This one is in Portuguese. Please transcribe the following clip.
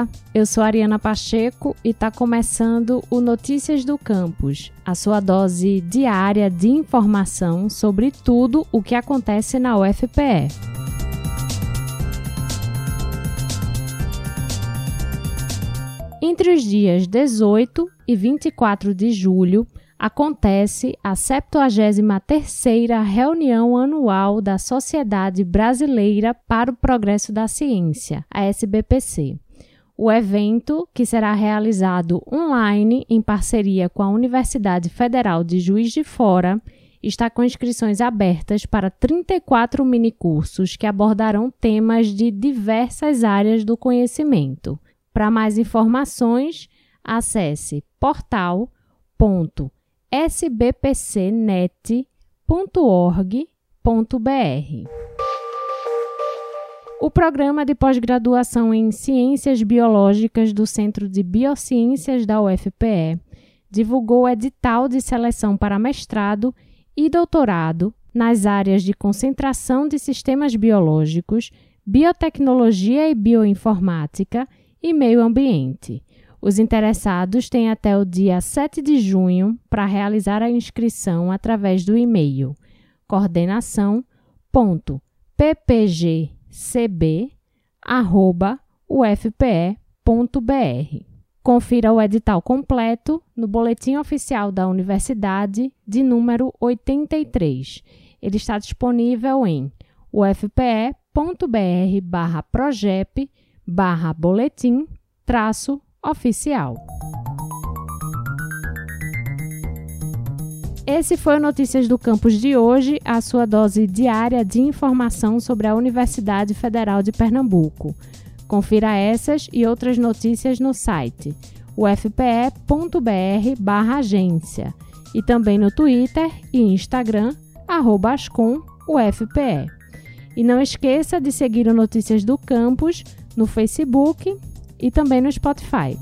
Olá, eu sou Ariana Pacheco e está começando o Notícias do Campus, a sua dose diária de informação sobre tudo o que acontece na UFPE. Entre os dias 18 e 24 de julho, acontece a 73ª reunião anual da Sociedade Brasileira para o Progresso da Ciência, a SBPC. O evento, que será realizado online em parceria com a Universidade Federal de Juiz de Fora, está com inscrições abertas para 34 minicursos que abordarão temas de diversas áreas do conhecimento. Para mais informações, acesse portal.com sbpcnet.org.br. O programa de pós-graduação em Ciências Biológicas do Centro de Biociências da UFPE divulgou edital de seleção para mestrado e doutorado nas áreas de concentração de sistemas biológicos, biotecnologia e bioinformática e meio ambiente. Os interessados têm até o dia 7 de junho para realizar a inscrição através do e-mail coordenação.ppgcb@ufpe.br. Confira o edital completo no Boletim Oficial da Universidade de número 83. Ele está disponível em ufpe.br/projep/boletim Esse foi o Notícias do Campus de hoje, a sua dose diária de informação sobre a Universidade Federal de Pernambuco. Confira essas e outras notícias no site ufpe.br/agência e também no Twitter e Instagram @ascom_ufpe. E não esqueça de seguir o Notícias do Campus no Facebook, e também no Spotify.